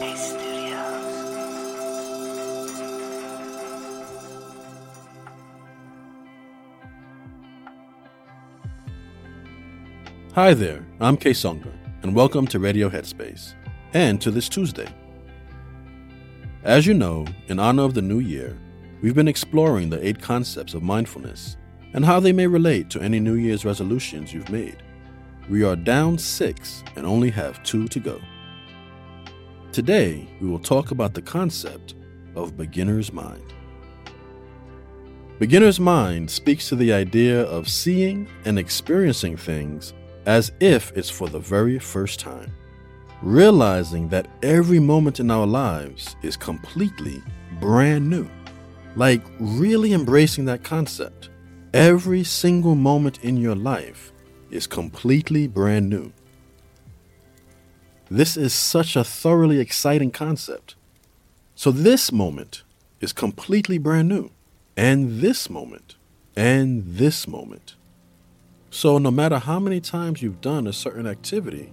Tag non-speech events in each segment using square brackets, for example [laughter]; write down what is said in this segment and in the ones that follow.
Hi there, I'm Kessonga, and welcome to Radio Headspace, and to this Tuesday. As you know, in honor of the new year, we've been exploring the eight concepts of mindfulness and how they may relate to any New Year's resolutions you've made. We are down six and only have two to go. Today, we will talk about the concept of beginner's mind. Beginner's mind speaks to the idea of seeing and experiencing things as if it's for the very first time, realizing that every moment in our lives is completely brand new. Like, really embracing that concept. Every single moment in your life is completely brand new. This is such a thoroughly exciting concept. So, this moment is completely brand new, and this moment, and this moment. So, no matter how many times you've done a certain activity,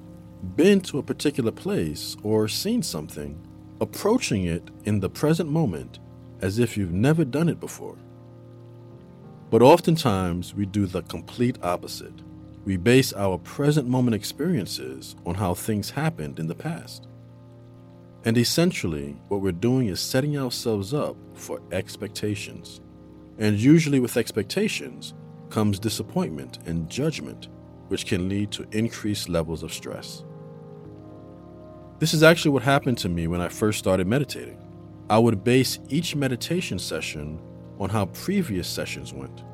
been to a particular place, or seen something, approaching it in the present moment as if you've never done it before. But oftentimes, we do the complete opposite. We base our present moment experiences on how things happened in the past. And essentially, what we're doing is setting ourselves up for expectations. And usually, with expectations comes disappointment and judgment, which can lead to increased levels of stress. This is actually what happened to me when I first started meditating. I would base each meditation session on how previous sessions went.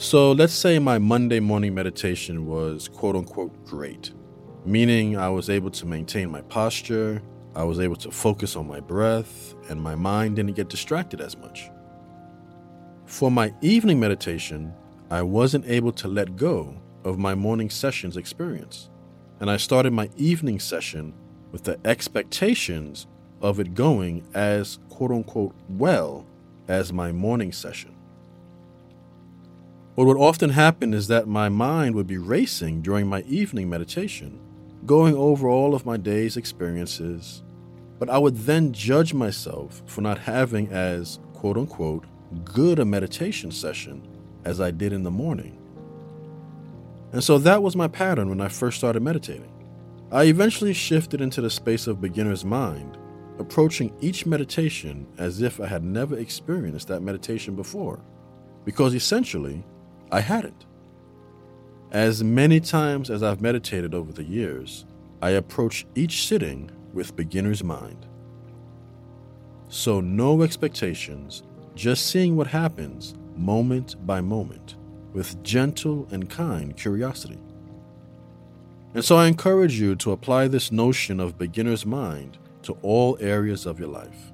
So let's say my Monday morning meditation was quote unquote great, meaning I was able to maintain my posture, I was able to focus on my breath, and my mind didn't get distracted as much. For my evening meditation, I wasn't able to let go of my morning session's experience, and I started my evening session with the expectations of it going as quote unquote well as my morning session. What would often happen is that my mind would be racing during my evening meditation, going over all of my day's experiences, but I would then judge myself for not having as quote unquote good a meditation session as I did in the morning. And so that was my pattern when I first started meditating. I eventually shifted into the space of beginner's mind approaching each meditation as if I had never experienced that meditation before, because essentially, I hadn't. As many times as I've meditated over the years, I approach each sitting with beginner's mind. So, no expectations, just seeing what happens moment by moment with gentle and kind curiosity. And so I encourage you to apply this notion of beginner's mind to all areas of your life.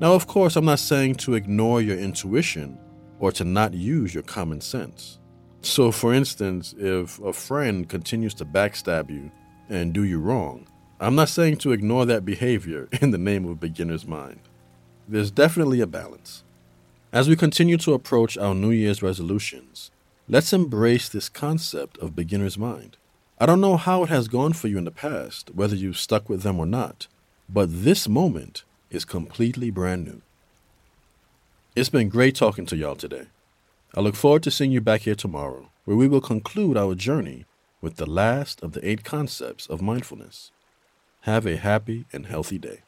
Now, of course, I'm not saying to ignore your intuition or to not use your common sense. So, for instance, if a friend continues to backstab you and do you wrong, I'm not saying to ignore that behavior [laughs] in the name of beginner's mind. There's definitely a balance. As we continue to approach our New Year's resolutions, let's embrace this concept of beginner's mind. I don't know how it has gone for you in the past, whether you've stuck with them or not, but this moment is completely brand new. It's been great talking to y'all today. I look forward to seeing you back here tomorrow, where we will conclude our journey with the last of the eight concepts of mindfulness. Have a happy and healthy day.